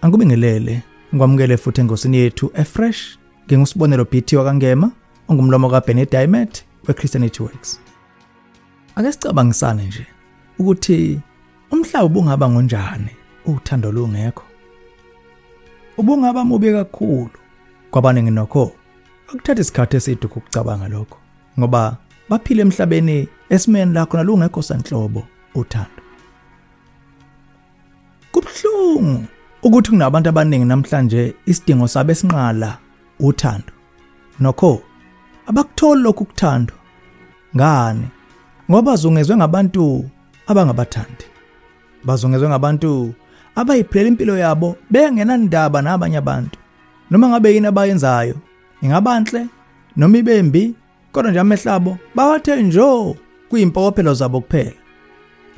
Angikubingelele ngikwamukele futhi engosini yethu efresh ngingusibonelo BT wakangema ongumlomo kaBenny Diamond weChristianity Works. Ake sicabangisane nje ukuthi umhlaba ubungaba ngonjani uthando lungekho. Ubungaba mubi kakhulu kwabaningi nokho akuthatha isikhathi eside ukucabanga lokho ngoba baphila emhlabeni esimeni lakho nalungekho sanhlobo uthando. Kubhlungu ukuthi kunabantu abaningi namhlanje isidingo sabe sinqala uthando. Nokho abakutholi lokhu kuthando. Ngani? Ngoba zungezwe ngabantu abangabathandi. Bazungezwe ngabantu abayiphilela impilo yabo bengenandaba nabanye abantu. Noma ngabe yini abayenzayo, ingabanhle noma ibembi, kodwa nje amehlabo bawathe njo kuyimpokophelo zabo kuphela.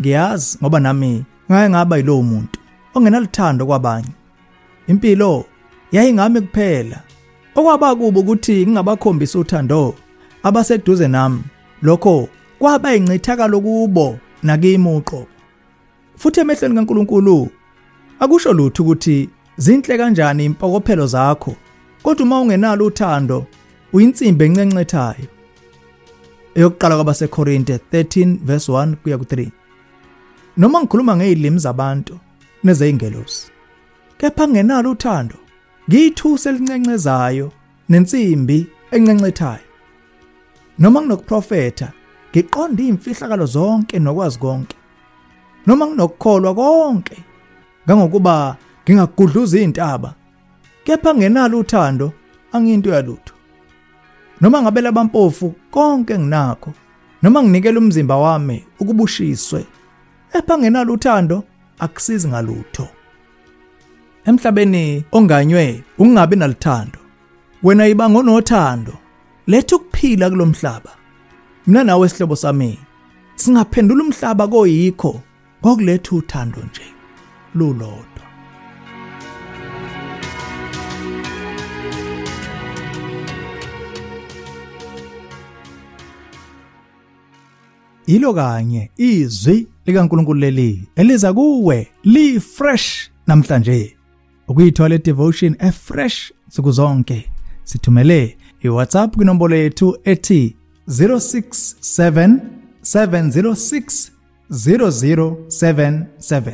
Ngiyazi ngoba nami ngake ngaba yilowo muntu ongenaluthando kwabanye. Impilo yayingami kuphela. Okwaba kubo ukuthi ngingabakhombisa uthando abaseduze nami. Lokho kwaba incithakalo kubo nakimi uqobo. Futhi emehlweni kaNkuluNkulu akusho lutho ukuthi zinhle kanjani impokophelo zakho. Kodwa uma ungenalo uthando uyinsimbi encencethayo. Eyokuqala kwabaseKorinte 13 verse 1 kuya ku3. Noma ngikhuluma ngezilimi zabantu nezeyingelosi. Kepha ngenalo uthando, ngiyithuse elincencezayo nensimbi encencethayo. Noma nginokuprofetha, ngiqonda imfihlakalo zonke nokwazi konke. Noma nginokukholwa konke, ngangokuba ngingagudluza izintaba. Kepha ngenalo uthando, angiyinto yalutho. Noma ngabe labampofu konke nginakho, noma nginikela umzimba wami ukubushiswe. Epha ngenalo uthando, akusizi ngalutho. Emhlabeni onganywe ungabi naluthando. Wena yiba ngonothando. Letha ukuphila kulomhlaba. Mina nawe sihlobo sami singaphendula umhlaba koyikho ngokuletha uthando nje lulodwa. Ilo kanye izwi likaNkuluNkulu leli eliza kuwe li fresh namhlanje. Ukuyithola devotion e fresh siku zonke sithumele iWhatsApp kwinombolo yethu ethi 0677060077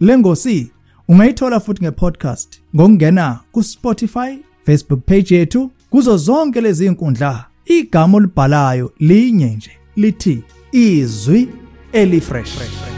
lengosi ungayithola futhi ngepodcast ngokungena kuSpotify Facebook page yethu kuzo zonke lezi inkundla. Igama olibhalayo linye nje lithi izwi Eli Fresh. Fresh.